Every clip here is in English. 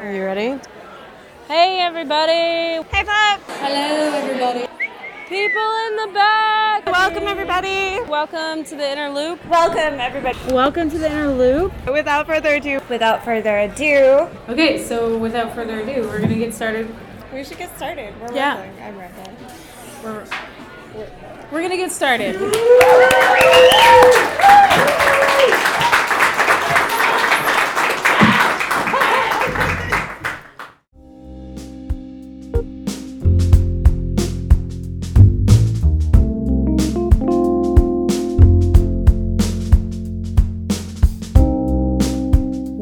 Are you ready? Hey, everybody. Hey, Pop. Hello, everybody. People in the back. Welcome, everybody. Welcome to the Inner Loop. Welcome, everybody. Welcome to the Inner Loop. Without further ado, without further ado, Okay, so without further ado, we're gonna get started. we should get started. We're Yeah. I'm rolling. We're, we're gonna get started.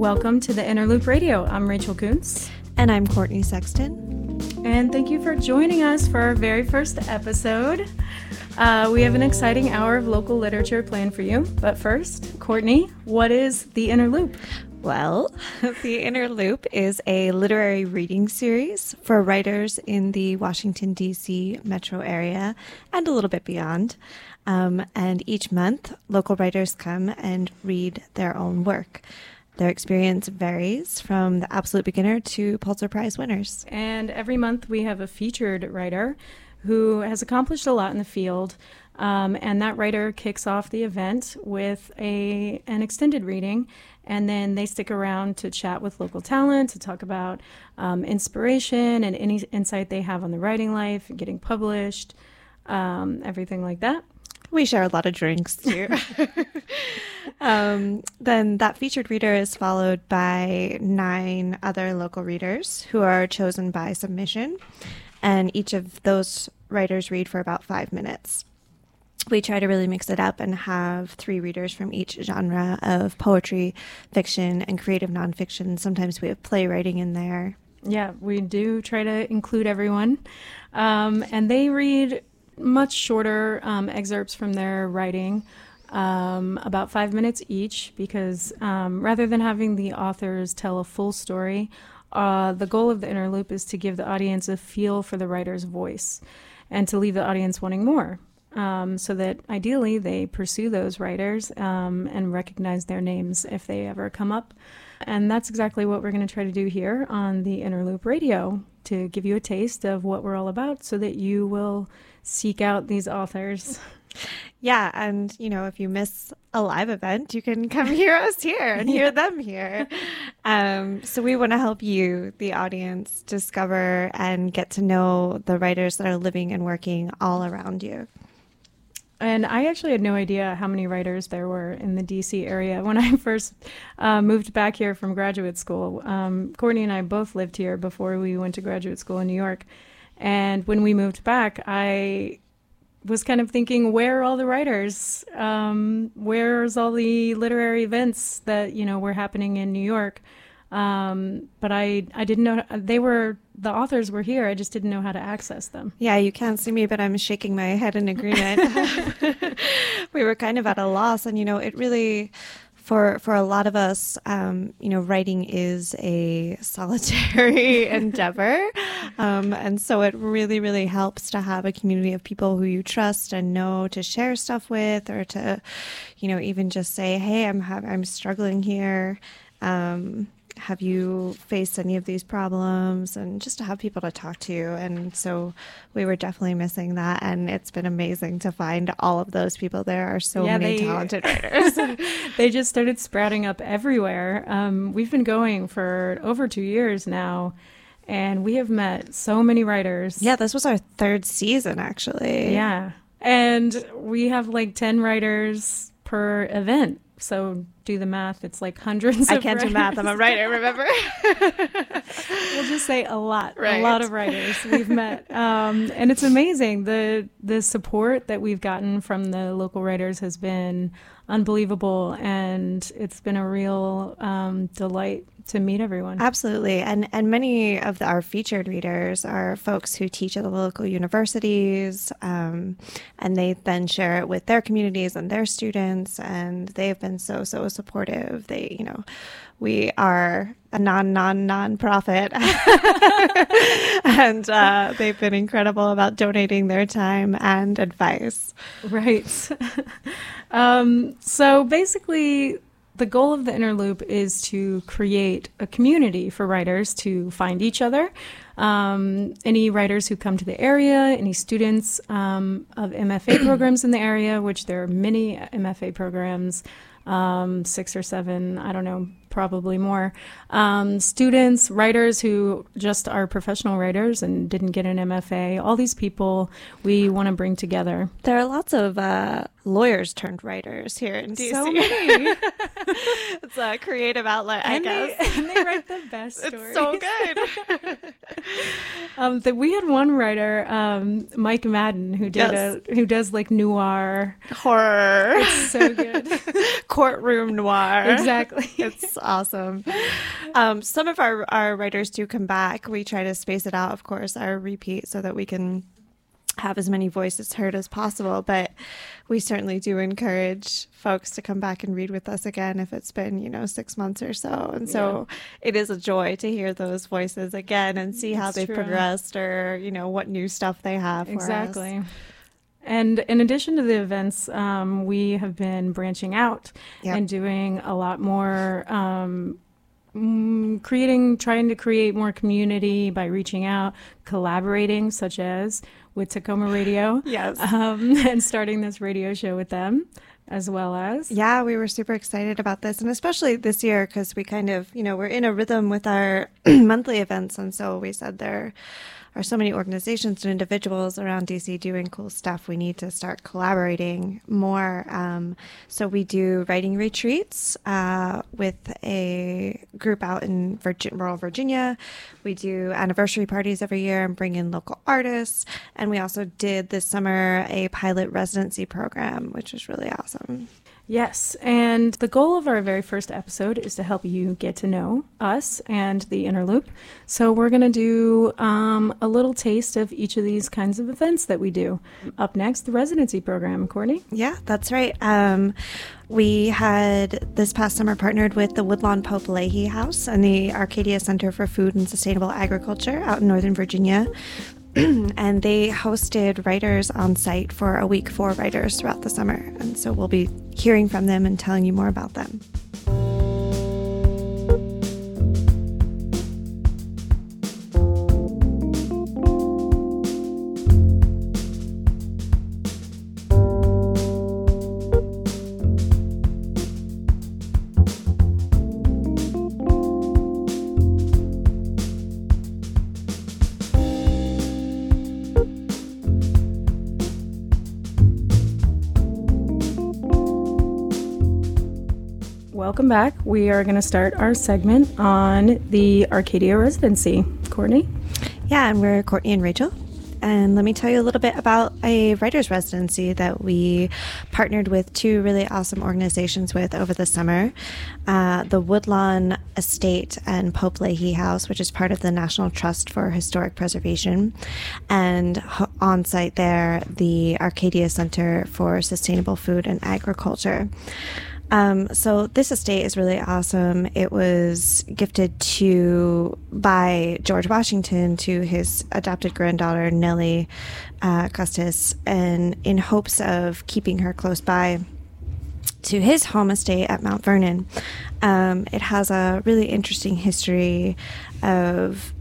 Welcome to the Inner Loop Radio. I'm Rachel Coonce. And I'm Courtney Sexton. And thank you for joining us for our very first episode. Uh, we have an exciting hour of local literature planned for you. But first, Courtney, what is the Inner Loop? Well, The Inner Loop is a literary reading series for writers in the Washington, D.C. metro area and a little bit beyond. Um, and each month, local writers come and read their own work. Their experience varies from the absolute beginner to Pulitzer Prize winners. And every month we have a featured writer who has accomplished a lot in the field. Um, and that writer kicks off the event with a an extended reading, and then they stick around to chat with local talent to talk about um, inspiration and any insight they have on the writing life, getting published, um, everything like that. We share a lot of drinks too. um, then that featured reader is followed by nine other local readers who are chosen by submission. And each of those writers read for about five minutes. We try to really mix it up and have three readers from each genre of poetry, fiction, and creative nonfiction. Sometimes we have playwriting in there. Yeah, we do try to include everyone. Um, and they read much shorter um, excerpts from their writing, um, about five minutes each, because um, rather than having the authors tell a full story, uh, the goal of the Inner Loop is to give the audience a feel for the writer's voice and to leave the audience wanting more. Um, so that ideally they pursue those writers um, and recognize their names if they ever come up. And that's exactly what we're going to try to do here on the Inner Loop Radio to give you a taste of what we're all about so that you will seek out these authors. Yeah, and you know, if you miss a live event, you can come hear us here and hear them here. Um, so we want to help you, the audience, discover and get to know the writers that are living and working all around you. And I actually had no idea how many writers there were in the DC area when I first uh, moved back here from graduate school. Um, Courtney and I both lived here before we went to graduate school in New York. And when we moved back, I was kind of thinking, where are all the writers? Um, where's all the literary events that you know were happening in New York? Um, but I I didn't know they were the authors were here. I just didn't know how to access them. Yeah, you can't see me, but I'm shaking my head in agreement. we were kind of at a loss, and you know, it really. For, for a lot of us, um, you know, writing is a solitary endeavor. Um, and so it really, really helps to have a community of people who you trust and know to share stuff with or to, you know, even just say, hey, I'm, ha- I'm struggling here. Um, have you faced any of these problems? And just to have people to talk to and so we were definitely missing that. And it's been amazing to find all of those people. There are so Yeah, many they- talented writers. They just started sprouting up everywhere. Um, we've been going for over two years now, and we have met so many writers. yeah this was our third season actually Yeah. And we have like 10 writers per event. So do the math. It's like hundreds i can't do math i'm a writer remember we'll just say a lot, a lot of writers we've met, um, and it's amazing. the The support that we've gotten from the local writers has been unbelievable, and it's been a real um, delight to meet everyone. Absolutely, and and many of the, our featured readers are folks who teach at the local universities, um, and they then share it with their communities and their students, and they've been so so supportive. They, you know, we are a non non non-profit and uh, they've been incredible about donating their time and advice Right. um, so basically, the goal of the Inner Loop is to create a community for writers to find each other. Um, any writers who come to the area, any students um, of MFA programs in the area, which there are many MFA programs, um, six or seven, I don't know, probably more. Um, students, writers who just are professional writers and didn't get an MFA, all these people we want to bring together. There are lots of uh, lawyers turned writers here in DC. So many. it's a creative outlet, and I they, guess. and they write the best stories. It's so good. um, that we had one writer, um, Mike Madden, who did Yes. a who does like noir. Horror. It's so good. Courtroom noir. exactly. It's awesome. Um, some of our, our writers do come back. We try to space it out, of course, our repeat, so that we can have as many voices heard as possible. But we certainly do encourage folks to come back and read with us again if it's been, you know, six months or so. And so it is a joy to hear those voices again and see how It's they've true. progressed or, you know, what new stuff they have. for us. Exactly. And in addition to the events, um, we have been branching out Yep. and doing a lot more, um, mm, creating, trying to create more community by reaching out, collaborating, such as with Takoma Radio, Yes. um, and starting this radio show with them, as well as. Yeah, we were super excited about this, and especially this year because we kind of, you know, we're in a rhythm with our monthly events, and so we said there are so many organizations and individuals around DC doing cool stuff. We need to start collaborating more. Um, so we do writing retreats uh, with a group out in Virgin, rural Virginia. We do anniversary parties every year and bring in local artists. And we also did this summer a pilot residency program, which was really awesome. Yes, and the goal of our very first episode is to help you get to know us and the Inner Loop. So we're going to do um, a little taste of each of these kinds of events that we do. Up next, the residency program. Courtney? Yeah, that's right. Um, we had this past summer partnered with the Woodlawn Pope-Leighey House and the Arcadia Center for Food and Sustainable Agriculture out in Northern Virginia. and they hosted writers on site for a week for writers throughout the summer. And so we'll be hearing from them and telling you more about them. Welcome back. We are going to start our segment on the Arcadia residency. Courtney? Yeah, and we're Courtney and Rachel. And let me tell you a little bit about a writer's residency that we partnered with two really awesome organizations with over the summer uh, the Woodlawn Estate and Pope-Leighey House, which is part of the National Trust for Historic Preservation, and on site there, the Arcadia Center for Sustainable Food and Agriculture. Um, so this estate is really awesome. It was gifted to by George Washington to his adopted granddaughter Nellie uh, Custis, and in hopes of keeping her close by to his home estate at Mount Vernon. Um, it has a really interesting history of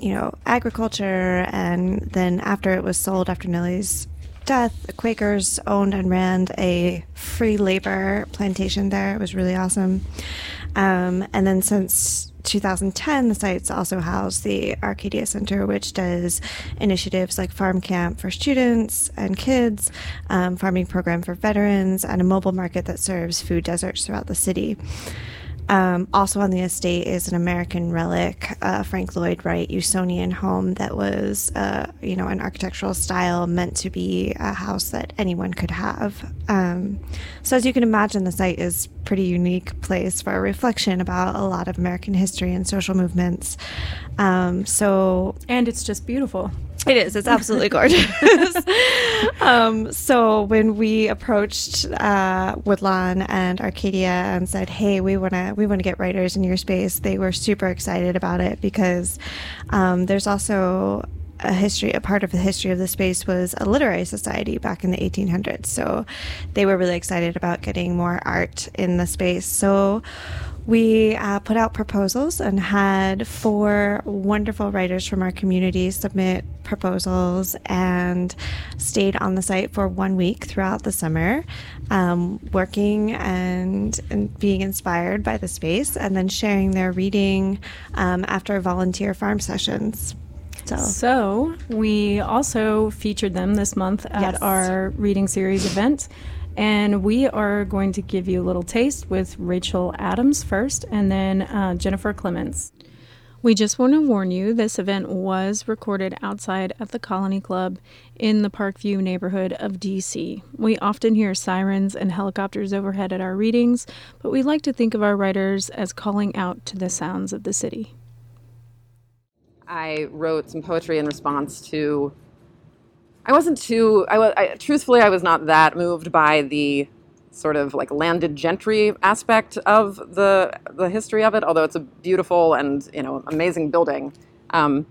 you know agriculture, and then after it was sold after Nellie's death, the Quakers owned and ran a free labor plantation there. It was really awesome. Um, and then since 2010, the site's also housed the Arcadia Center, which does initiatives like farm camp for students and kids, um, farming program for veterans, and a mobile market that serves food deserts throughout the city. Um, also on the estate is an American relic, uh, Frank Lloyd Wright Usonian home that was, uh, you know, an architectural style meant to be a house that anyone could have. Um, so as you can imagine, the site is pretty unique place for reflection about a lot of American history and social movements. Um, so And it's just beautiful. It is. It's absolutely gorgeous. um, so when we approached uh, Woodlawn and Arcadia and said, "Hey, we want to we want to get writers in your space," they were super excited about it because um, there's also a history, a part of the history of the space was a literary society back in the 1800s. So they were really excited about getting more art in the space. So we uh, put out proposals and had four wonderful writers from our community submit proposals and stayed on the site for one week throughout the summer, um, working and, and, being inspired by the space, and then sharing their reading um, after volunteer farm sessions. So. so, we also featured them this month at yes. our reading series event. And we are going to give you a little taste with Rachel Adams first and then uh, Jennifer Clements. We just want to warn you this event was recorded outside at the Colony Club in the Parkview neighborhood of DC. We often hear sirens and helicopters overhead at our readings, but we like to think of our writers as calling out to the sounds of the city. I wrote some poetry in response to. I wasn't too. I was. I, truthfully, I was not that moved by the sort of like landed gentry aspect of the the history of it. Although it's a beautiful and you know amazing building. Um,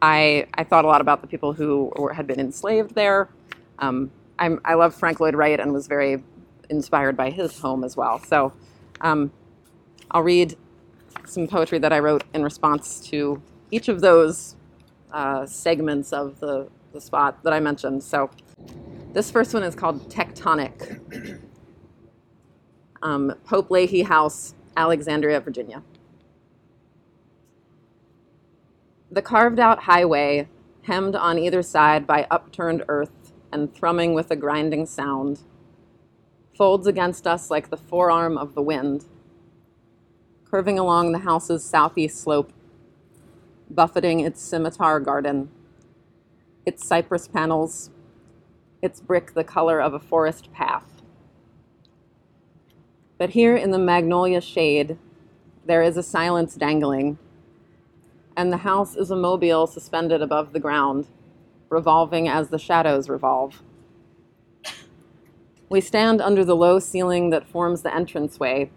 I I thought a lot about the people who were, had been enslaved there. Um, I'm, I love Frank Lloyd Wright and was very inspired by his home as well. So um, I'll read some poetry that I wrote in response to each of those uh, segments of the, the spot that I mentioned. So this first one is called Tectonic. Um, Pope-Leighey House, Alexandria, Virginia. The carved out highway, hemmed on either side by upturned earth and thrumming with a grinding sound, folds against us like the forearm of the wind. Curving along the house's southeast slope buffeting its scimitar garden, its cypress panels, its brick the color of a forest path. But here in the magnolia shade, there is a silence dangling, and the house is a mobile suspended above the ground, revolving as the shadows revolve. We stand under the low ceiling that forms the entranceway,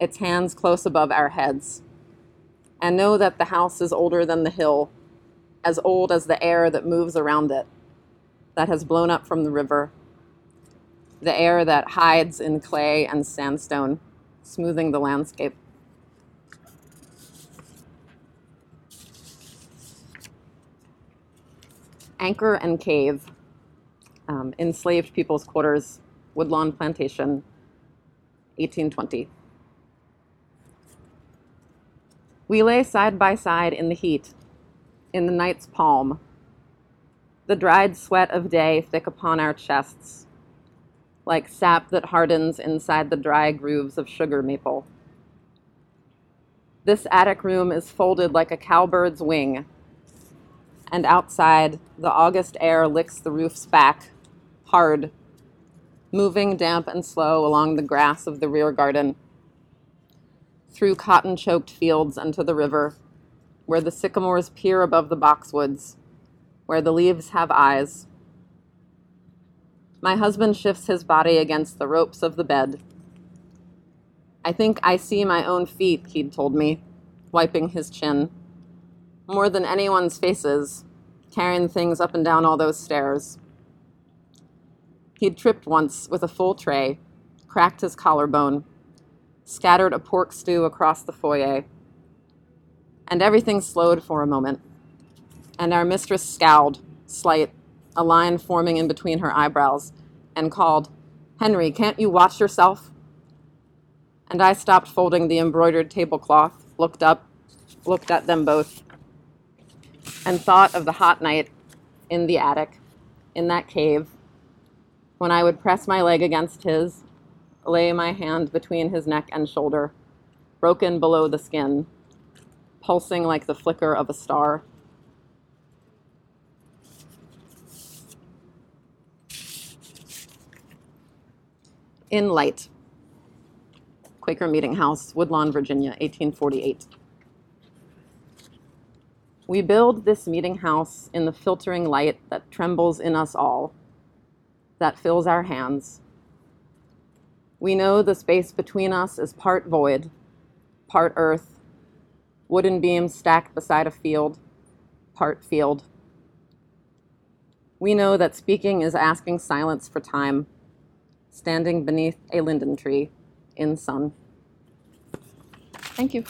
its hands close above our heads and know that the house is older than the hill, as old as the air that moves around it, that has blown up from the river, the air that hides in clay and sandstone, smoothing the landscape. Anchor and Cave, um, Enslaved People's Quarters, Woodlawn Plantation, 1820. We lay side by side in the heat, in the night's palm, the dried sweat of day thick upon our chests, like sap that hardens inside the dry grooves of sugar maple. This attic room is folded like a cowbird's wing, and outside, the August air licks the roof's back, hard, moving damp and slow along the grass of the rear garden through cotton choked fields and to the river, where the sycamores peer above the boxwoods, where the leaves have eyes. My husband shifts his body against the ropes of the bed. I think I see my own feet, he'd told me, wiping his chin. More than anyone's faces, carrying things up and down all those stairs. He'd tripped once with a full tray, cracked his collarbone scattered a pork stew across the foyer. And everything slowed for a moment. And our mistress scowled, slight, a line forming in between her eyebrows, and called, Henry, can't you watch yourself? And I stopped folding the embroidered tablecloth, looked up, looked at them both, and thought of the hot night in the attic, in that cave, when I would press my leg against his lay my hand between his neck and shoulder, broken below the skin, pulsing like the flicker of a star. In Light, Quaker Meeting House, Woodlawn, Virginia, 1848. We build this meeting house in the filtering light that trembles in us all, that fills our hands, we know the space between us is part void, part earth, wooden beams stacked beside a field, part field, We know that speaking is asking silence for time, standing beneath a linden tree in sun. Thank you.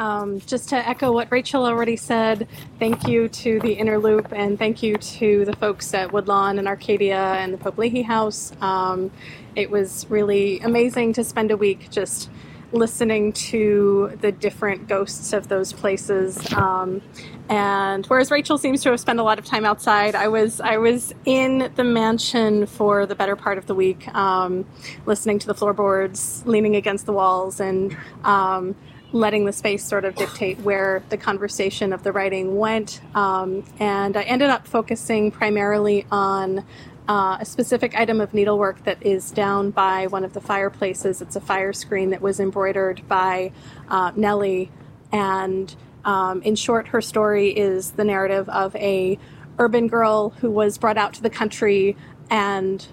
Um, just to echo what Rachel already said, thank you to the Inner Loop and thank you to the folks at Woodlawn and Arcadia and the Pope-Leighey House. Um, it was really amazing to spend a week just listening to the different ghosts of those places. Um, and whereas Rachel seems to have spent a lot of time outside, I was I was in the mansion for the better part of the week, um, listening to the floorboards, leaning against the walls, and um, letting the space sort of dictate where the conversation of the writing went. Um, and I ended up focusing primarily on uh, a specific item of needlework that is down by one of the fireplaces. It's a fire screen that was embroidered by uh, Nellie. And um, in short, her story is the narrative of a urban girl who was brought out to the country and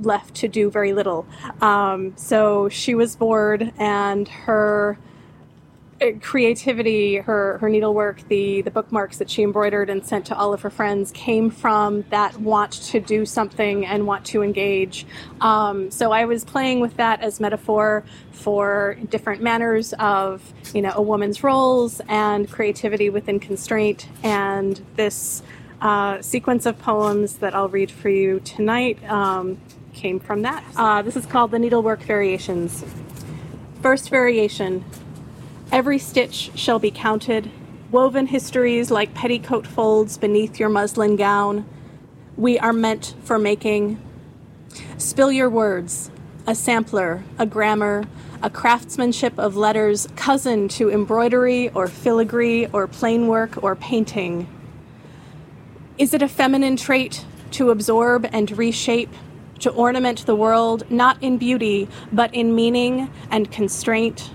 left to do very little. Um, so she was bored, and her creativity, her her needlework, the the bookmarks that she embroidered and sent to all of her friends came from that want to do something and want to engage. Um, so I was playing with that as metaphor for different manners of you know a woman's roles and creativity within constraint. And this uh, sequence of poems that I'll read for you tonight um, came from that. Uh, this is called the Needlework Variations. First variation. Every stitch shall be counted, woven histories like petticoat folds beneath your muslin gown. We are meant for making. Spill your words, a sampler, a grammar, a craftsmanship of letters cousin to embroidery or filigree or plain work or painting. Is it a feminine trait to absorb and reshape, to ornament the world not in beauty but in meaning and constraint?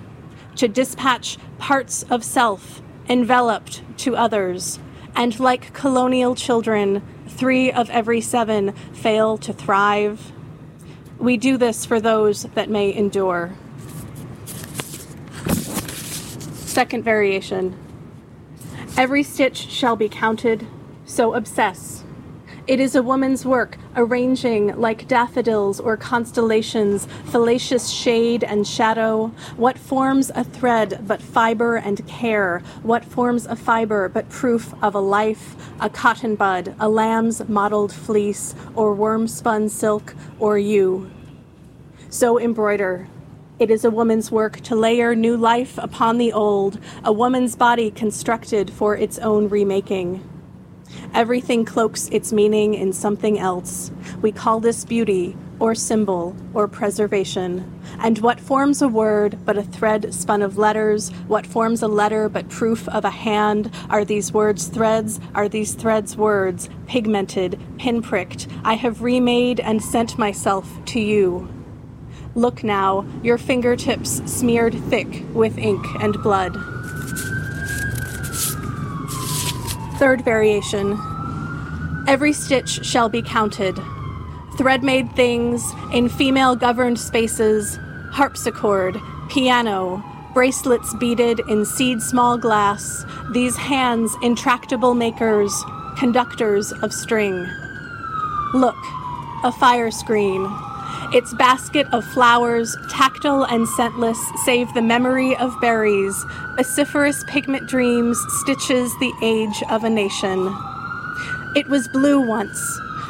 To dispatch parts of self enveloped to others, and like colonial children, three of every seven fail to thrive. We do this for those that may endure. Second variation. Every stitch shall be counted, so obsess it is a woman's work, arranging like daffodils or constellations, fallacious shade and shadow. What forms a thread but fiber and care? What forms a fiber but proof of a life, a cotton bud, a lamb's mottled fleece, or worm spun silk, or you? So embroider, it is a woman's work to layer new life upon the old, a woman's body constructed for its own remaking. Everything cloaks its meaning in something else. We call this beauty, or symbol, or preservation. And what forms a word but a thread spun of letters? What forms a letter but proof of a hand? Are these words threads? Are these threads words? Pigmented, pinpricked. I have remade and sent myself to you. Look now, your fingertips smeared thick with ink and blood. Third variation. Every stitch shall be counted. Thread made things in female governed spaces, harpsichord, piano, bracelets beaded in seed small glass, these hands intractable makers, conductors of string. Look, a fire screen, its basket of flowers, tactile and scentless, save the memory of berries. Vociferous pigment dreams stitches the age of a nation. It was blue once.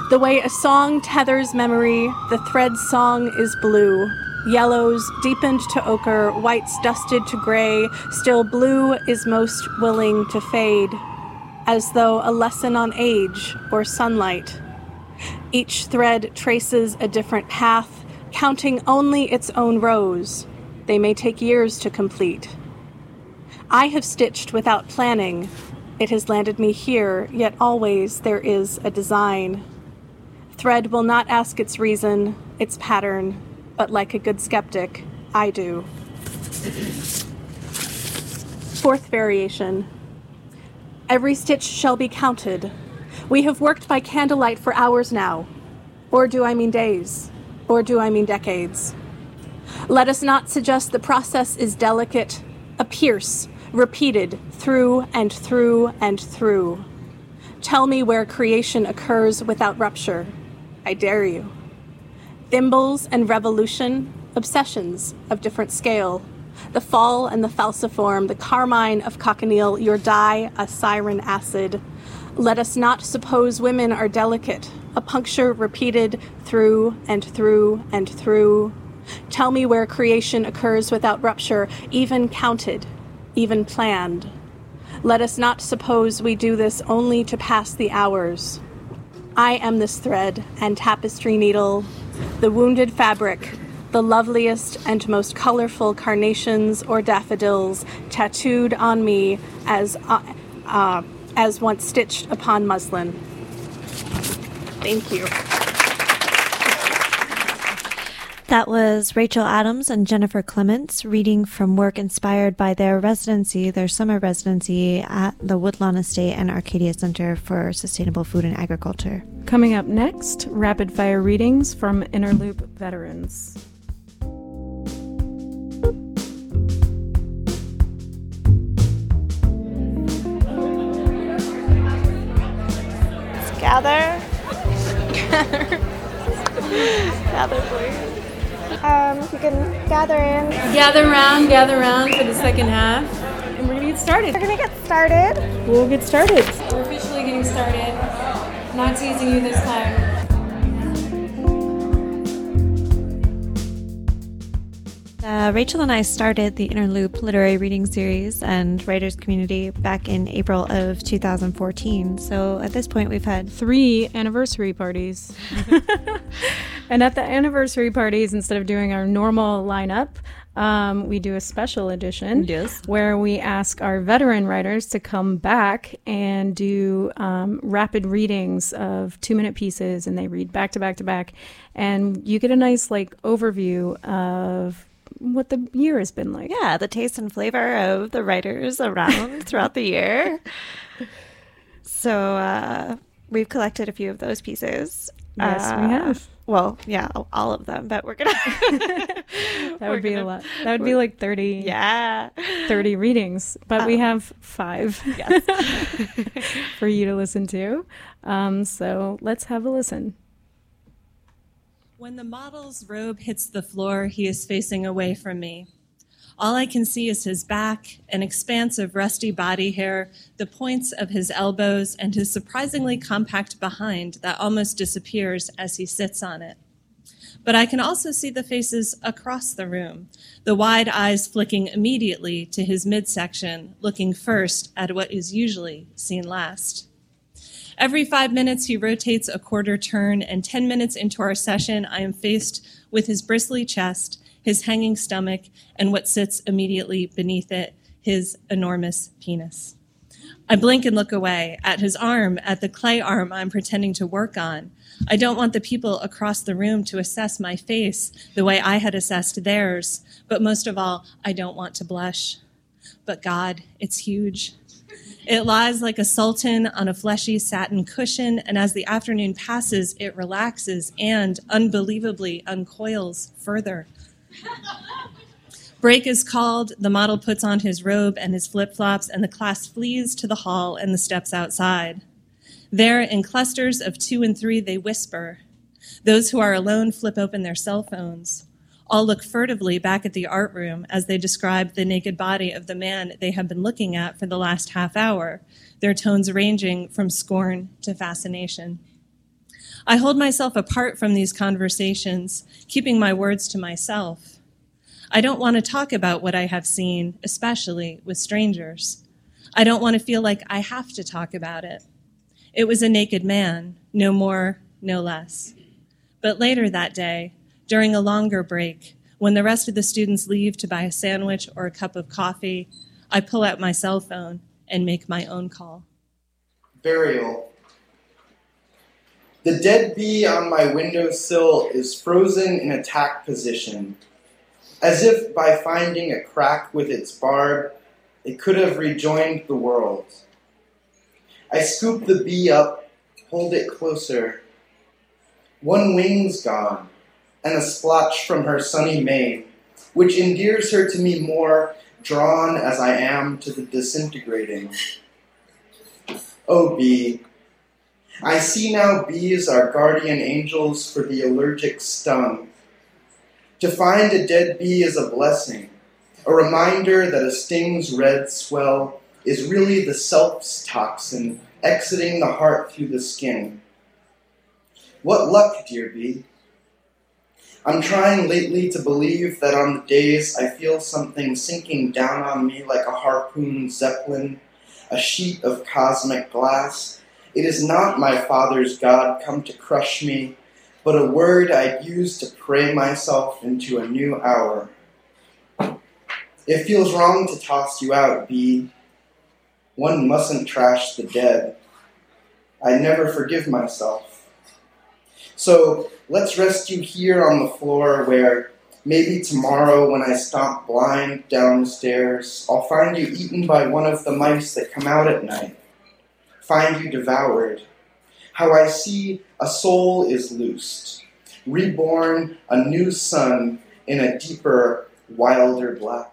The way a song tethers memory, the thread song is blue. Yellows deepened to ochre, whites dusted to gray, still blue is most willing to fade, as though a lesson on age or sunlight. Each thread traces a different path, counting only its own rows. They may take years to complete. I have stitched without planning. It has landed me here, yet always there is a design. Thread will not ask its reason, its pattern, but like a good skeptic, I do. Fourth variation. Every stitch shall be counted, we have worked by candlelight for hours now. Or do I mean days? Or do I mean decades? Let us not suggest the process is delicate, a pierce, repeated through and through and through. Tell me where creation occurs without rupture. I dare you. Thimbles and revolution, obsessions of different scale. The fall and the falciform, the carmine of cochineal, your dye, a siren acid. Let us not suppose women are delicate, a puncture repeated through and through and through. Tell me where creation occurs without rupture, even counted, even planned. Let us not suppose we do this only to pass the hours. I am this thread and tapestry needle, the wounded fabric, the loveliest and most colorful carnations or daffodils tattooed on me as, uh, uh, as once stitched upon muslin. Thank you. That was Rachel Adams and Jennifer Clements reading from work inspired by their residency, their summer residency at the Woodlawn Estate and Arcadia Center for Sustainable Food and Agriculture. Coming up next, rapid fire readings from Inner Loop veterans. Gather. Gather. gather, please. Um, you can gather in. Gather around, gather around for the second half. And we're gonna get started. We're gonna get started. We'll get started. We're officially getting started. Not teasing you this time. Uh, Rachel and I started the Inner Loop Literary Reading Series and Writers Community back in April of 2014. So at this point, we've had three anniversary parties. and at the anniversary parties, instead of doing our normal lineup, um, we do a special edition yes. where we ask our veteran writers to come back and do um, rapid readings of two minute pieces, and they read back to back to back. And you get a nice like overview of what the year has been like. Yeah, the taste and flavor of the writers around throughout the year. So uh, we've collected a few of those pieces. Yes, uh, we have. Well, yeah, all of them, but we're gonna. that would be gonna, a lot. That would be like thirty. Yeah, thirty readings, but um, we have five. Yes, for you to listen to. Um, so let's have a listen. When the model's robe hits the floor, he is facing away from me. All I can see is his back, an expanse of rusty body hair, the points of his elbows, and his surprisingly compact behind that almost disappears as he sits on it. But I can also see the faces across the room, the wide eyes flicking immediately to his midsection, looking first at what is usually seen last. Every five minutes, he rotates a quarter turn, and 10 minutes into our session, I am faced with his bristly chest, his hanging stomach, and what sits immediately beneath it, his enormous penis. I blink and look away at his arm, at the clay arm I'm pretending to work on. I don't want the people across the room to assess my face the way I had assessed theirs, but most of all, I don't want to blush. But God, it's huge. It lies like a sultan on a fleshy satin cushion, and as the afternoon passes, it relaxes and unbelievably uncoils further. Break is called, the model puts on his robe and his flip flops, and the class flees to the hall and the steps outside. There, in clusters of two and three, they whisper. Those who are alone flip open their cell phones all look furtively back at the art room as they describe the naked body of the man they have been looking at for the last half hour, their tones ranging from scorn to fascination. I hold myself apart from these conversations, keeping my words to myself. I don't want to talk about what I have seen, especially with strangers. I don't want to feel like I have to talk about it. It was a naked man, no more, no less. But later that day, during a longer break, when the rest of the students leave to buy a sandwich or a cup of coffee, I pull out my cell phone and make my own call. Burial. The dead bee on my windowsill is frozen in attack position, as if by finding a crack with its barb, it could have rejoined the world. I scoop the bee up, hold it closer. One wing's gone and a splotch from her sunny mane which endears her to me more, drawn as I am to the disintegrating. Oh, bee. I see now bees are guardian angels for the allergic stung. To find a dead bee is a blessing, a reminder that a sting's red swell is really the self's toxin exiting the heart through the skin. What luck, dear bee. I'm trying lately to believe that on the days I feel something sinking down on me like a harpoon zeppelin, a sheet of cosmic glass, it is not my father's God come to crush me, but a word I'd use to pray myself into a new hour. It feels wrong to toss you out, bee. One mustn't trash the dead. I never forgive myself. So let's rest you here on the floor where maybe tomorrow when I stomp blind downstairs, I'll find you eaten by one of the mice that come out at night. Find you devoured. How I see a soul is loosed, reborn a new sun in a deeper, wilder black.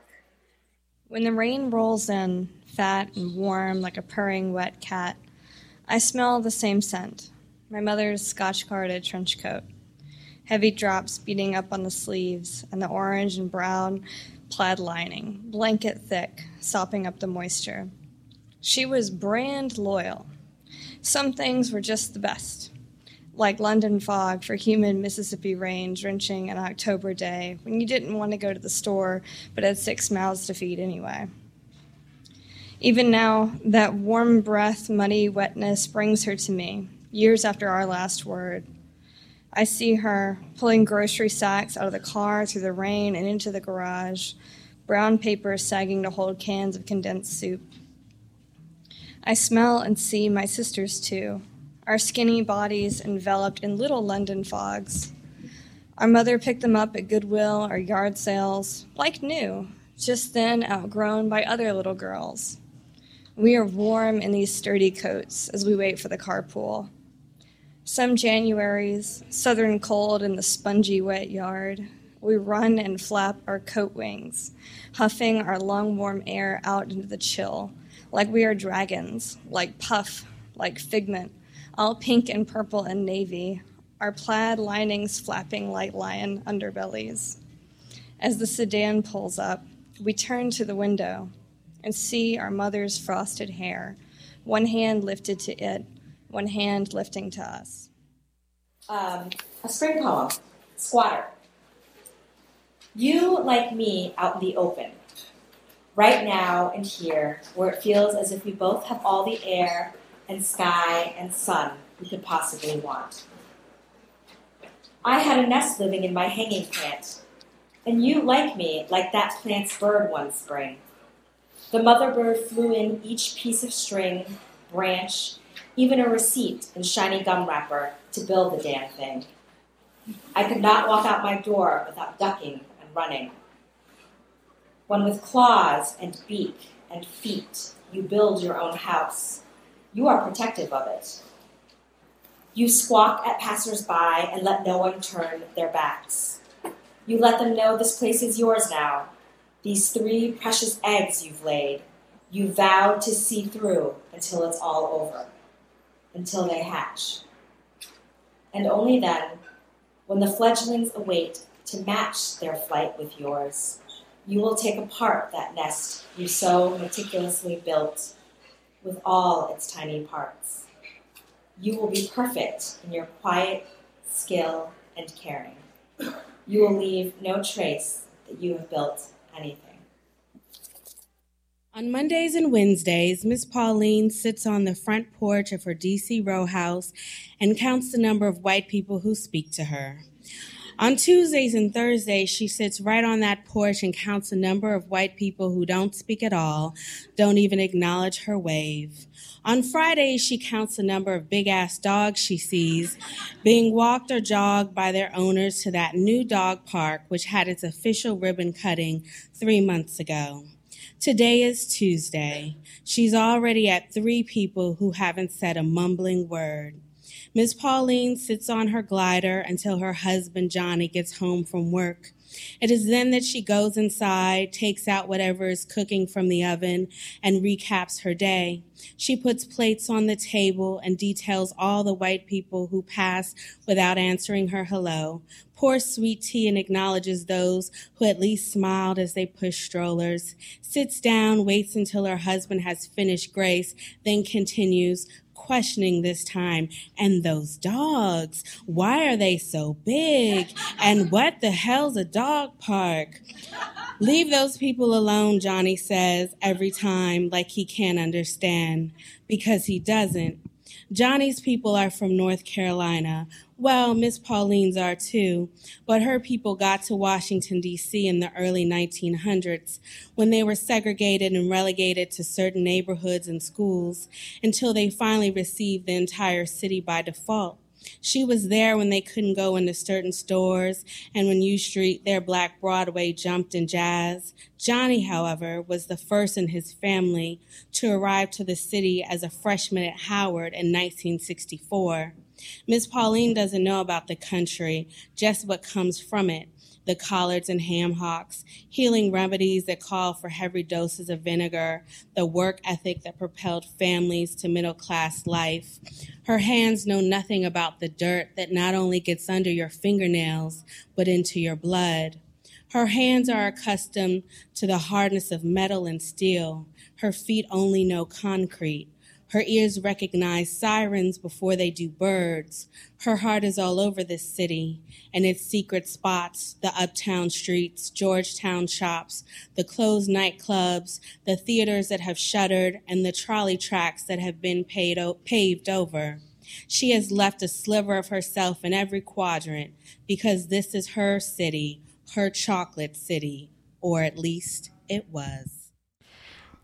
When the rain rolls in, fat and warm like a purring wet cat, I smell the same scent my mother's scotch carded trench coat. Heavy drops beating up on the sleeves, and the orange and brown plaid lining, blanket thick, sopping up the moisture. She was brand loyal. Some things were just the best, like London fog for humid Mississippi rain drenching an October day when you didn't want to go to the store but had six mouths to feed anyway. Even now, that warm breath, muddy wetness brings her to me, years after our last word. I see her pulling grocery sacks out of the car through the rain and into the garage, brown paper sagging to hold cans of condensed soup. I smell and see my sisters too, our skinny bodies enveloped in little London fogs. Our mother picked them up at Goodwill or yard sales, like new, just then outgrown by other little girls. We are warm in these sturdy coats as we wait for the carpool. Some Januaries, southern cold in the spongy wet yard, we run and flap our coat wings, huffing our long warm air out into the chill, like we are dragons, like puff, like figment, all pink and purple and navy, our plaid linings flapping like lion underbellies. As the sedan pulls up, we turn to the window and see our mother's frosted hair, one hand lifted to it, one hand lifting to us. Um, a spring poem, Squatter. You, like me, out in the open, right now and here, where it feels as if we both have all the air and sky and sun we could possibly want. I had a nest living in my hanging plant, and you, like me, like that plant's bird one spring. The mother bird flew in each piece of string, branch, even a receipt and shiny gum wrapper to build the damn thing. I could not walk out my door without ducking and running. When with claws and beak and feet you build your own house, you are protective of it. You squawk at passers-by and let no one turn their backs. You let them know this place is yours now, these three precious eggs you've laid, you vow to see through until it's all over, until they hatch. And only then, when the fledglings await to match their flight with yours, you will take apart that nest you so meticulously built with all its tiny parts. You will be perfect in your quiet skill and caring. You will leave no trace that you have built anything. On Mondays and Wednesdays, Miss Pauline sits on the front porch of her DC row house and counts the number of white people who speak to her. On Tuesdays and Thursdays, she sits right on that porch and counts the number of white people who don't speak at all, don't even acknowledge her wave. On Fridays, she counts the number of big ass dogs she sees being walked or jogged by their owners to that new dog park, which had its official ribbon cutting three months ago. Today is Tuesday. She's already at three people who haven't said a mumbling word. Miss Pauline sits on her glider until her husband Johnny gets home from work. It is then that she goes inside, takes out whatever is cooking from the oven, and recaps her day. She puts plates on the table and details all the white people who pass without answering her hello, pours sweet tea and acknowledges those who at least smiled as they push strollers, sits down, waits until her husband has finished grace, then continues, questioning this time. And those dogs, why are they so big? And what the hell's a dog park? Leave those people alone, Johnny says every time, like he can't understand, because he doesn't. Johnny's people are from North Carolina, well, Miss Pauline's are too, but her people got to Washington, D.C. in the early 1900s when they were segregated and relegated to certain neighborhoods and schools until they finally received the entire city by default. She was there when they couldn't go into certain stores and when U Street, their Black Broadway, jumped in jazz. Johnny, however, was the first in his family to arrive to the city as a freshman at Howard in 1964. Miss Pauline doesn't know about the country, just what comes from it the collards and ham hocks, healing remedies that call for heavy doses of vinegar, the work ethic that propelled families to middle class life. Her hands know nothing about the dirt that not only gets under your fingernails, but into your blood. Her hands are accustomed to the hardness of metal and steel. Her feet only know concrete. Her ears recognize sirens before they do birds. Her heart is all over this city and its secret spots, the uptown streets, Georgetown shops, the closed nightclubs, the theaters that have shuttered, and the trolley tracks that have been o- paved over. She has left a sliver of herself in every quadrant because this is her city, her chocolate city, or at least it was.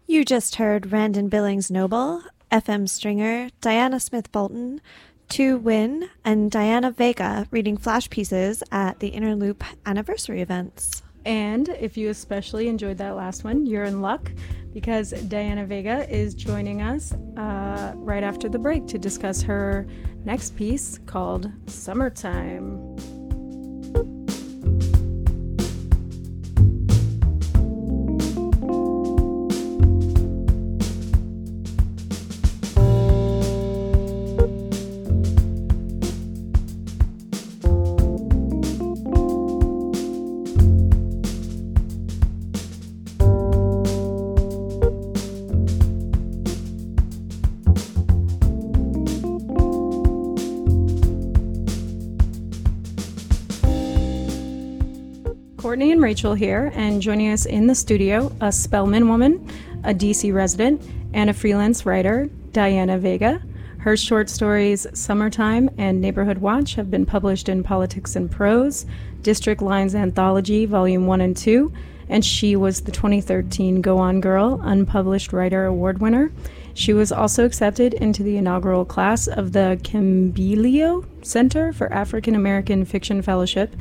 You just heard Randon Billings Noble, FM Stringer, Diana Smith Bolton, Tu Win, and Diana Veiga reading flash pieces at the Inner Loop anniversary events. And if you especially enjoyed that last one, you're in luck because Diana Veiga is joining us uh, right after the break to discuss her next piece called Summertime. And Rachel here, and joining us in the studio, a Spelman woman, a DC resident, and a freelance writer, Diana Veiga. Her short stories, Summertime and Neighborhood Watch, have been published in Politics and Prose, District Lines Anthology, Volume 1 and 2, and she was the 2013 Go On Girl Unpublished Writer Award winner. She was also accepted into the inaugural class of the Kimbilio Center for African American Fiction Fellowship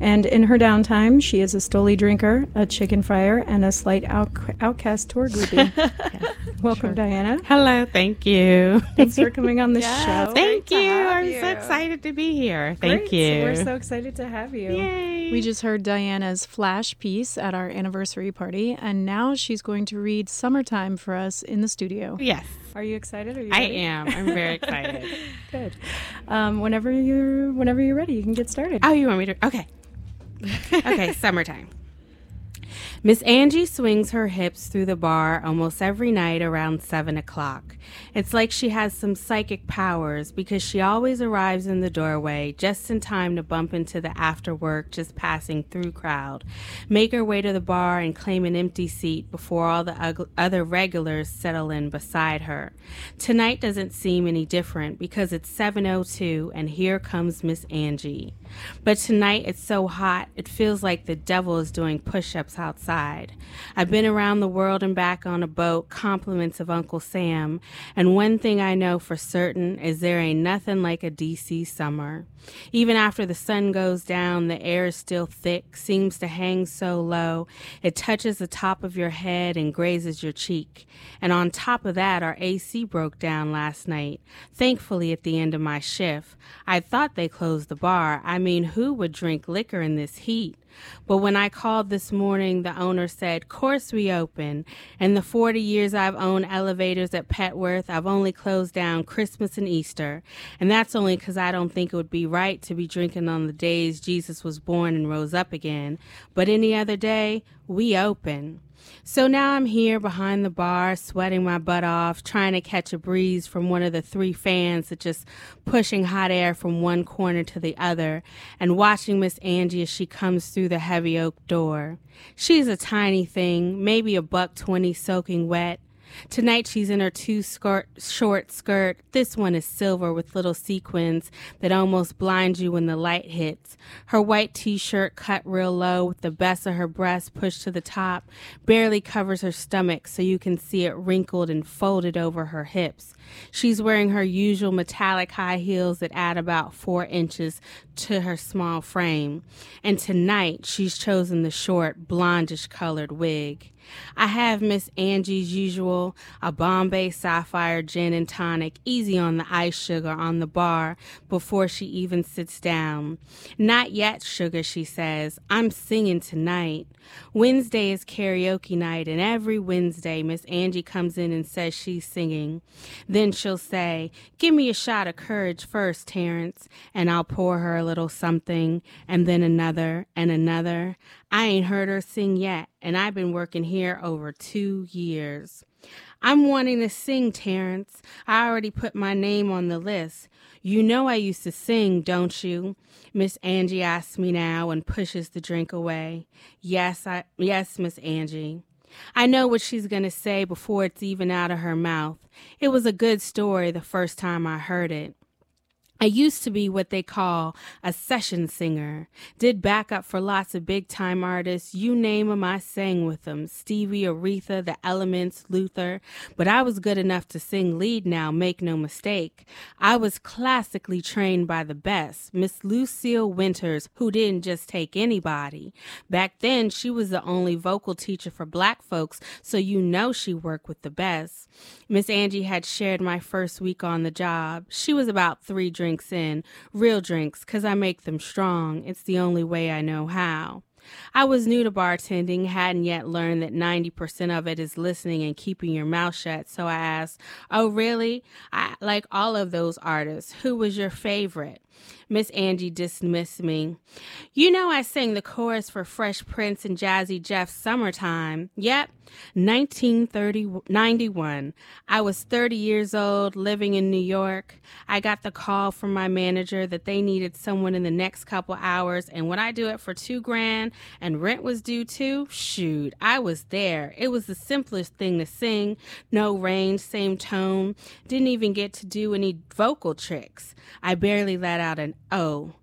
and in her downtime, she is a Stoli drinker, a chicken fryer, and a slight out- OutKast tour groupie. yeah. Welcome, sure. Diana. Hello, thank you. Thanks for coming on the yes, show. Thank you. I'm you. so excited to be here. Thank Great. you. So we're so excited to have you. Yay. We just heard Diana's flash piece at our anniversary party, and now she's going to read Summertime for us in the studio. Yes. Are you excited? Are you I am. I'm very excited. Good. Um, whenever you're whenever you're ready, you can get started. Oh, you want me to? Okay. Okay, summertime. Miss Angie swings her hips through the bar almost every night around 7 o'clock. It's like she has some psychic powers because she always arrives in the doorway just in time to bump into the after work, just passing through crowd, make her way to the bar and claim an empty seat before all the other regulars settle in beside her. Tonight doesn't seem any different because it's 7.02 and here comes Miss Angie. But tonight it's so hot, it feels like the devil is doing push ups outside. I've been around the world and back on a boat, compliments of Uncle Sam, and one thing I know for certain is there ain't nothing like a DC summer. Even after the sun goes down, the air is still thick, seems to hang so low, it touches the top of your head and grazes your cheek. And on top of that, our AC broke down last night. Thankfully, at the end of my shift, I thought they closed the bar. I mean, who would drink liquor in this heat? But when I called this morning, the owner said, Course we open. In the 40 years I've owned elevators at Petworth, I've only closed down Christmas and Easter. And that's only because I don't think it would be right to be drinking on the days Jesus was born and rose up again. But any other day, we open. So now I'm here behind the bar, sweating my butt off, trying to catch a breeze from one of the three fans that just pushing hot air from one corner to the other, and watching Miss Angie as she comes through the heavy oak door. She's a tiny thing, maybe a buck twenty soaking wet, Tonight she's in her two skirt, short skirt. This one is silver with little sequins that almost blind you when the light hits. Her white t-shirt cut real low with the best of her breast pushed to the top barely covers her stomach so you can see it wrinkled and folded over her hips. She's wearing her usual metallic high heels that add about four inches to her small frame. And tonight she's chosen the short, blondish colored wig. I have Miss Angie's usual, a Bombay Sapphire gin and tonic, easy on the ice sugar on the bar before she even sits down. Not yet, sugar, she says. I'm singing tonight. Wednesday is karaoke night, and every Wednesday, Miss Angie comes in and says she's singing. Then she'll say, Give me a shot of courage first, Terence, and I'll pour her a little something, and then another and another. I ain't heard her sing yet, and I've been working here over two years. I'm wanting to sing, Terence. I already put my name on the list. You know I used to sing, don't you? Miss Angie asks me now and pushes the drink away. Yes, I yes, Miss Angie. I know what she's going to say before it's even out of her mouth. It was a good story the first time I heard it. I used to be what they call a session singer. Did backup for lots of big time artists. You name 'em, I sang with them. Stevie, Aretha, The Elements, Luther. But I was good enough to sing lead now, make no mistake. I was classically trained by the best, Miss Lucille Winters, who didn't just take anybody. Back then, she was the only vocal teacher for black folks, so you know she worked with the best. Miss Angie had shared my first week on the job. She was about three drinks in, real drinks, 'cause I make them strong. It's the only way I know how. I was new to bartending, hadn't yet learned that 90% of it is listening and keeping your mouth shut. So I asked, Oh, really? I like all of those artists. Who was your favorite? Miss Angie dismissed me. You know, I sang the chorus for Fresh Prince and Jazzy Jeff's Summertime. Yep, 1991. I was 30 years old, living in New York. I got the call from my manager that they needed someone in the next couple hours, and would I do it for two grand and rent was due too? Shoot, I was there. It was the simplest thing to sing. No range, same tone. Didn't even get to do any vocal tricks. I barely let out an O.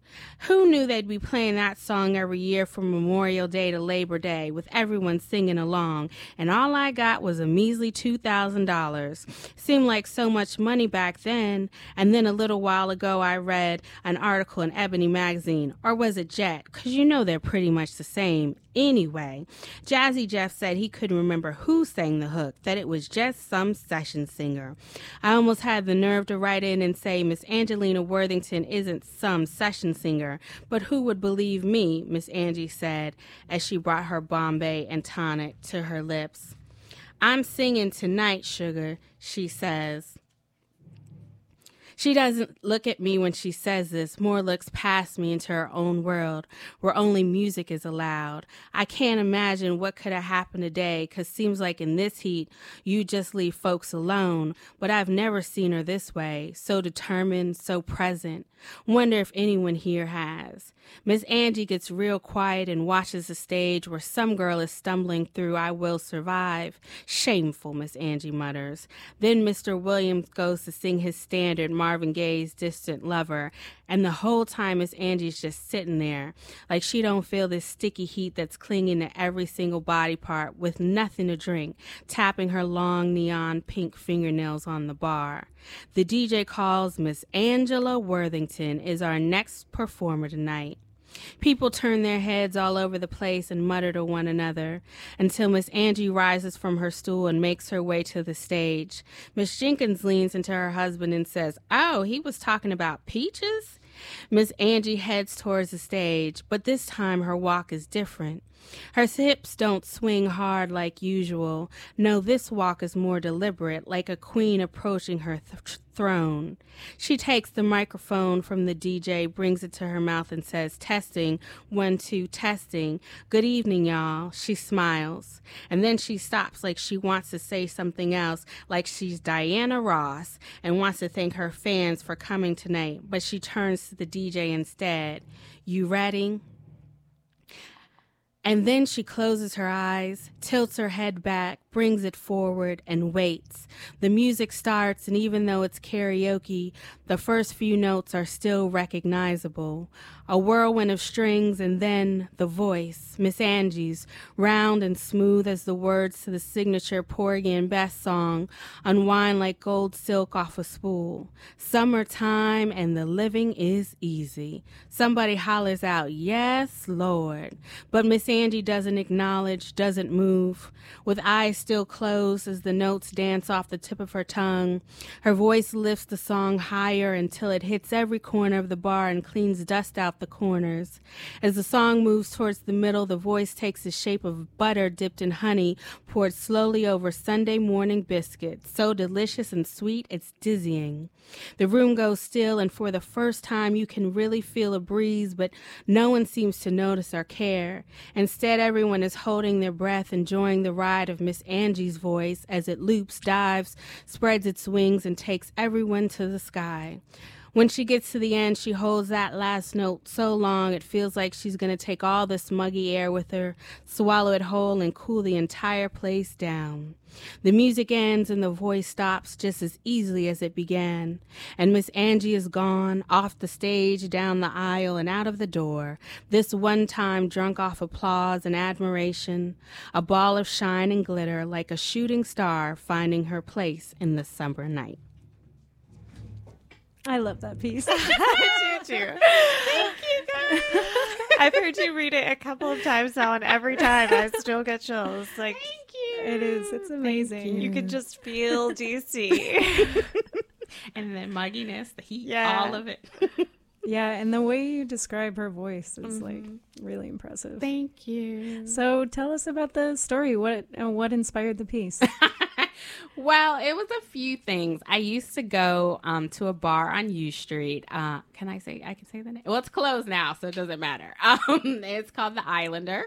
Who knew they'd be playing that song every year from Memorial Day to Labor Day with everyone singing along, and all I got was a measly $2,000. Seemed like so much money back then, and then a little while ago I read an article in Ebony Magazine, or was it Jet? Because you know they're pretty much the same. Anyway, Jazzy Jeff said he couldn't remember who sang the hook, that it was just some session singer. I almost had the nerve to write in and say Miss Angelina Worthington isn't some session singer, but who would believe me, Miss Angie said as she brought her Bombay and tonic to her lips. I'm singing tonight, sugar, she says. She doesn't look at me when she says this, more looks past me into her own world where only music is allowed. I can't imagine what could have happened today because seems like in this heat you just leave folks alone, but I've never seen her this way, so determined, so present. Wonder if anyone here has. Miss Angie gets real quiet and watches the stage where some girl is stumbling through I Will Survive. Shameful, Miss Angie mutters. Then Mr. Williams goes to sing his standard Marvin Gaye's Distant Lover, and the whole time Miss Angie's just sitting there, like she don't feel this sticky heat that's clinging to every single body part with nothing to drink, tapping her long neon pink fingernails on the bar. The DJ calls Miss Angela Worthington is our next performer tonight. People turn their heads all over the place and mutter to one another until Miss Angie rises from her stool and makes her way to the stage. Miss Jenkins leans into her husband and says, Oh, he was talking about peaches? Miss Angie heads towards the stage, but this time her walk is different. Her hips don't swing hard like usual. No, this walk is more deliberate, like a queen approaching her th- throne. She takes the microphone from the DJ, brings it to her mouth, and says, Testing, one, two, testing. Good evening, y'all. She smiles. And then she stops like she wants to say something else, like she's Diana Ross and wants to thank her fans for coming tonight. But she turns to the DJ instead. You ready? And then she closes her eyes, tilts her head back, brings it forward, and waits. The music starts, and even though it's karaoke, the first few notes are still recognizable. A whirlwind of strings, and then the voice, Miss Angie's, round and smooth as the words to the signature Porgy and Bess song, unwind like gold silk off a spool. Summertime, and the living is easy. Somebody hollers out, Yes, Lord. But Miss Angie doesn't acknowledge, doesn't move. With eyes still closed as the notes dance off the tip of her tongue, her voice lifts the song higher until it hits every corner of the bar and cleans dust out the corners. As the song moves towards the middle, the voice takes the shape of butter dipped in honey, poured slowly over Sunday morning biscuits, so delicious and sweet it's dizzying. The room goes still, and for the first time, you can really feel a breeze, but no one seems to notice or care. Instead, everyone is holding their breath, enjoying the ride of Miss Angie's voice as it loops, dives, spreads its wings, and takes everyone to the sky. When she gets to the end, she holds that last note so long it feels like she's going to take all the smuggy air with her, swallow it whole, and cool the entire place down. The music ends and the voice stops just as easily as it began. And Miss Angie is gone, off the stage, down the aisle, and out of the door. This one time drunk off applause and admiration, a ball of shine and glitter like a shooting star finding her place in the summer night. I love that piece. I do too. Thank you, guys. I've heard you read it a couple of times now, and every time I still get chills. Like, Thank you. It is. It's amazing. You. you can just feel DC. and the mugginess, the heat, Yeah. all of it. Yeah, and the way you describe her voice is Mm-hmm. like really impressive. Thank you. So tell us about the story. What uh, what inspired the piece? Well, it was a few things. I used to go um, to a bar on U Street. Uh, can I say I can say the name? Well, it's closed now, so it doesn't matter. Um, it's called the Islander,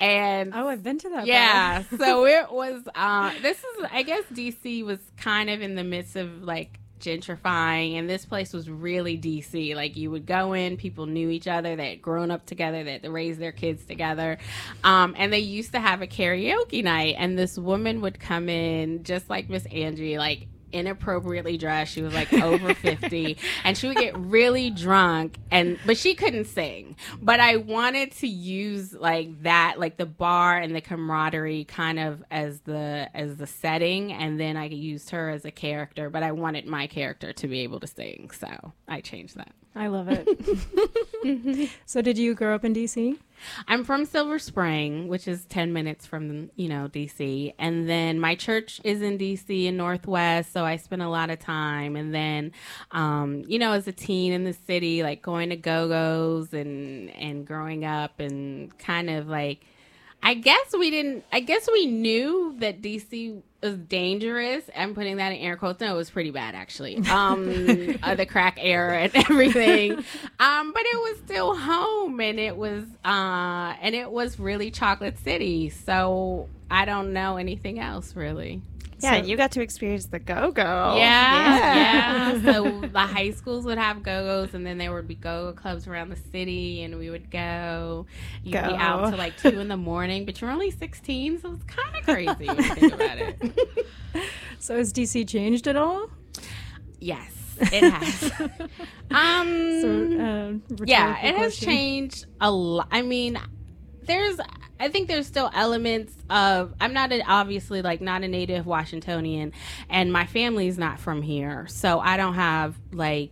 and oh, I've been to that. yeah. bar. so it was. Uh, this is, I guess, DC was kind of in the midst of like gentrifying and this place was really DC like you would go in people knew each other they had grown up together they had raised their kids together. Um, and they used to have a karaoke night and this woman would come in just like Miss Angie like inappropriately dressed. She was like over 50 and she would get really drunk and but she couldn't sing. But i wanted to use like that like the bar and the camaraderie kind of as the as the setting and then i used her as a character but i wanted my character to be able to sing so i changed that I love it. so did you grow up in DC? I'm from Silver Spring, which is 10 minutes from, you know, DC. And then my church is in DC in Northwest, so I spent a lot of time. And then, um, you know, as a teen in the city, like going to go-go's and, and growing up and kind of like, I guess we didn't, I guess we knew that DC was dangerous. I'm putting that in air quotes. No, it was pretty bad actually. Um, uh, the crack era and everything. Um, but it was still home and it was, uh, and it was really chocolate city. So I don't know anything else really. Yeah, So- you got to experience the go go. Yeah, yeah. So the high schools would have go-go's, and then there would be go-go clubs around the city, and we would go. You'd be out Go. to like two in the morning, but you're only 16, so it's kind of crazy when you think about it. So has DC changed at all? yes, it has. um, So, uh, yeah, it has changed a lot. I mean, there's, I think there's still elements of. I'm not obviously like not a native Washingtonian, and my family's not from here, so I don't have like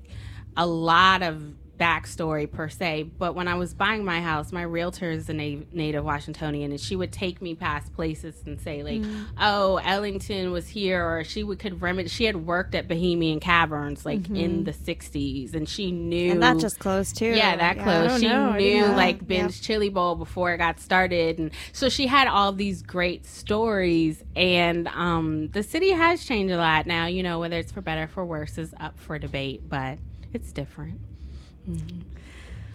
a lot of backstory per se. But when I was buying my house, my realtor is a na- native Washingtonian, and she would take me past places and say like, "Oh, Ellington was here," or she would could remember. She had worked at Bohemian Caverns like in the '60s, and she knew And that just closed too. yeah, that close. Oh, she no, knew know like that. Ben's Chili Bowl before it got started, and so she had all these great stories. And um, the city has changed a lot now. You know, whether it's for better or for worse is up for debate, but it's different. Mm-hmm.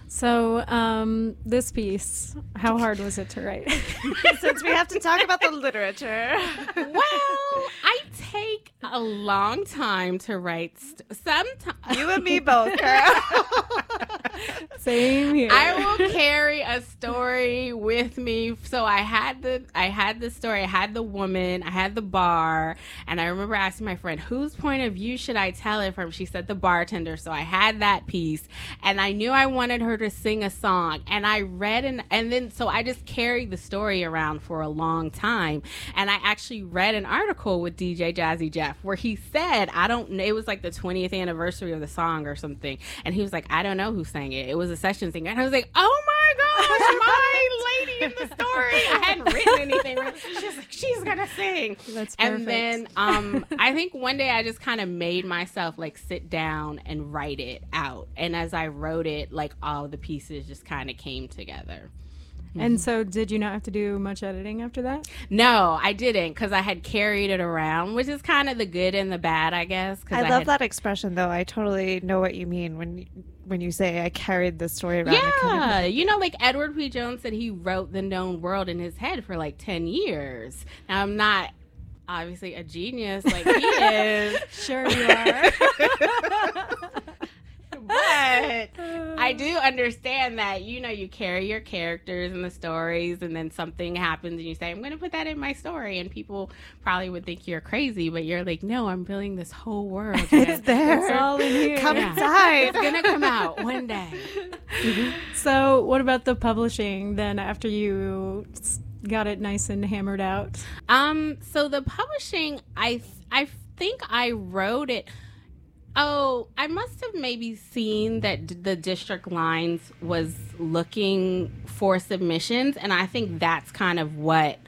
So, um, this piece, how hard was it to write? Since we have to talk about the literature. well, I take a long time to write. St- Sometimes You and me both, girl. Same here. I will carry a story with me. So I had the I had the story, I had the woman, I had the bar, and I remember asking my friend, whose point of view should I tell it from? She said the bartender. So I had that piece and I knew I wanted her to sing a song. And I read and and then so I just carried the story around for a long time. And I actually read an article with DJ Jazzy Jeff where he said, I don't know, it was like the 20th anniversary of the song or something. And he was like, I don't know who sang it. It was a session singer. And I was like, oh my gosh, my lady in the story. I hadn't written anything. She's like, she's going to sing. That's perfect. And then um, I think one day I just kind of made myself like sit down and write it out. And as I wrote it, like all the pieces just kind of came together. and so, did you not have to do much editing after that? No, I didn't because I had carried it around, which is kind of the good and the bad, I guess. I love had- that expression, though. I totally know what you mean when you, when you say I carried the story around. It kind of- Yeah, you know, like Edward P. Jones said, he wrote the known world in his head for like ten years. Now I'm not obviously a genius like he is, Sure, you are. but I do understand that you know you carry your characters and the stories, and then something happens, and you say, "I'm going to put that in my story," and people probably would think you're crazy, but you're like, "No, I'm building this whole world. It's there. It's all in here. Come Yeah. inside. It's gonna come out one day." So, what about the publishing then after you got it nice and hammered out? Um, so the publishing, I I think I wrote it. Oh, I must have maybe seen that d- the district lines was looking for submissions, and I think that's kind of what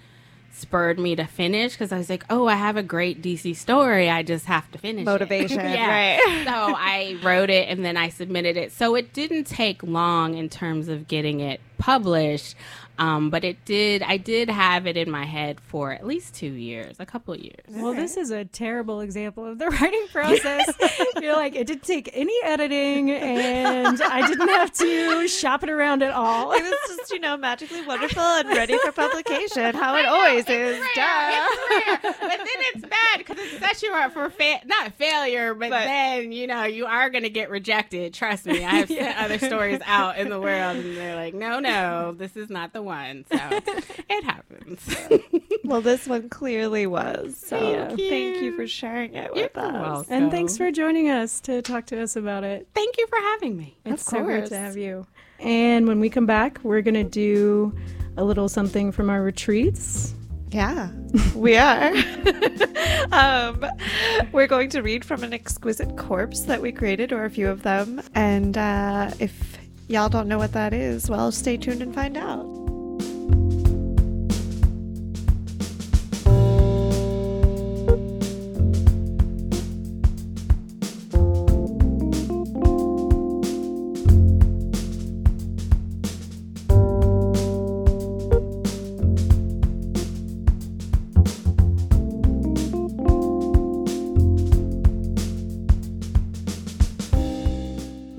spurred me to finish because I was like, oh, I have a great DC story. I just have to finish it." Motivation, yeah. right. so I wrote it and then I submitted it. So it didn't take long in terms of getting it published. Um, but it did, I did have it in my head for at least two years, a couple of years. Well, this is a terrible example of the writing process. You're like, it didn't take any editing, and I didn't have to shop it around at all. It was just, you know, magically wonderful and ready for publication, how it always is. Duh. It's rare. But then it's bad because it sets you up for fa- not failure, but, But- then you know you are going to get rejected. Trust me, I have sent other stories out in the world, and they're like, "No, no, this is not the one." So it happens. Well, this one clearly was. So Thank thank you, you. for sharing it You're with us. welcome. And thanks for joining us to talk to us about it. Thank you for having me. It's so great to have you. And when we come back, we're going to do a little something from our retreats. Yeah, we are. um, we're going to read from an exquisite corpse that we created, or a few of them. And uh, if y'all don't know what that is, well, stay tuned and find out.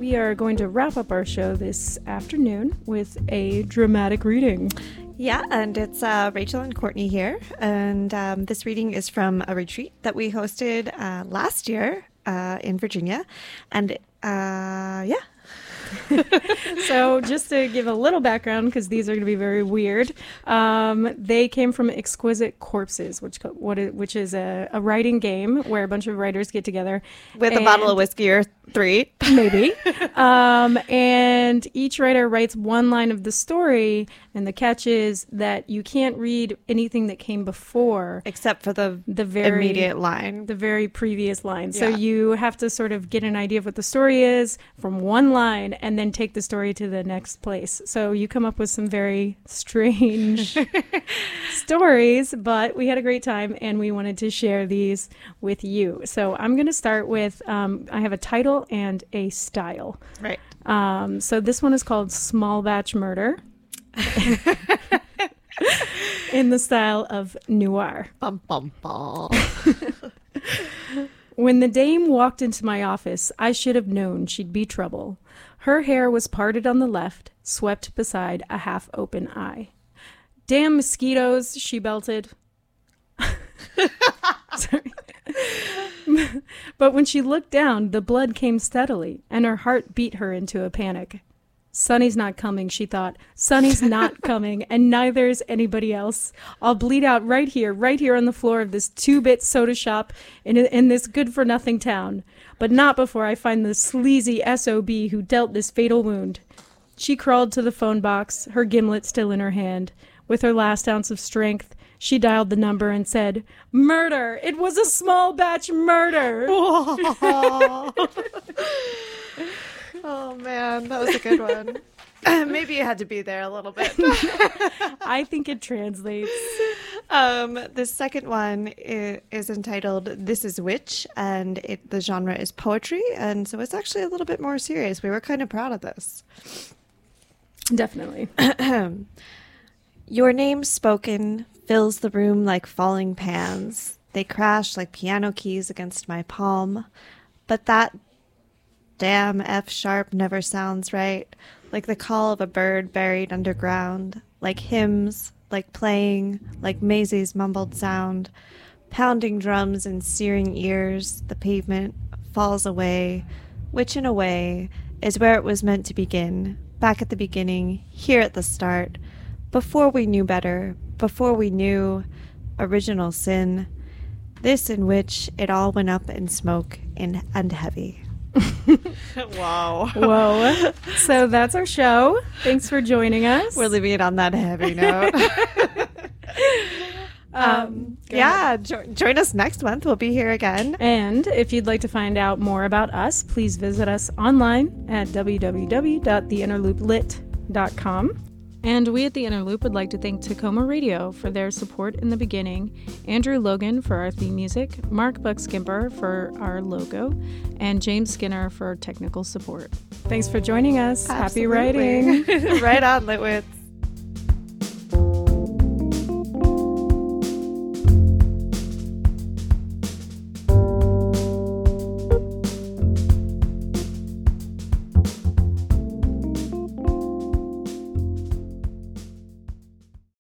We are going to wrap up our show this afternoon with a dramatic reading. Yeah, and it's uh, Rachel and Courtney here. And um, this reading is from a retreat that we hosted uh, last year uh, in Virginia. And uh, yeah, so just to give a little background because these are going to be very weird um, they came from exquisite corpses which what is, which is a, a, writing game where a bunch of writers get together with a bottle of whiskey or three. Maybe. Um, and each writer writes one line of the story and the catch is that you can't read anything that came before except for the the very immediate line. The very previous line. Yeah. so you have to sort of get an idea of what the story is from one line and then take the story to the next place. So you come up with some very strange stories, but we had a great time and we wanted to share these with you. So I'm going to start with um, I have a title and a style. Right. Um, so this one is called Small Batch Murder. in the style of noir. Bum, bum, bum. when the dame walked into my office, I should have known she'd be trouble. Her hair was parted on the left, swept beside a half open eye. Damn mosquitoes, she belted. Sorry. but when she looked down, the blood came steadily, and her heart beat her into a panic. Sonny's not coming, she thought. Sonny's not coming, and neither is anybody else. I'll bleed out right here, right here on the floor of this two bit soda shop in, in this good for nothing town but not before I find the sleazy SOB who dealt this fatal wound. She crawled to the phone box, her gimlet still in her hand. With her last ounce of strength, she dialed the number and said, Murder! It was a small batch murder! oh man, that was a good one. Maybe you had to be there a little bit. I think it translates. Um, the second one is, is, entitled "This Is Witch," and it, the genre is poetry, and so it's actually a little bit more serious. We were kind of proud of this. Definitely. Your name spoken fills the room like falling pans. They crash like piano keys against my palm, but that damn F sharp never sounds right. Like the call of a bird buried underground, like hymns, like playing, like Maisie's mumbled sound, pounding drums and searing ears, the pavement falls away, which in a way is where it was meant to begin, back at the beginning, here at the start, before we knew better, before we knew original sin, this in which it all went up in smoke and, and heavy. wow. Whoa. So that's our show. Thanks for joining us. We're leaving it on that heavy note. um, yeah, jo- join us next month. We'll be here again. And if you'd like to find out more about us, please visit us online at www.theinnerlooplit.com. And we at The Inner Loop would like to thank Takoma Radio for their support in the beginning, Andrew Logan for our theme music, Mark Buckskimper for our logo, and James Skinner for technical support. Thanks for joining us. Absolutely. Happy writing. right on, Litwits.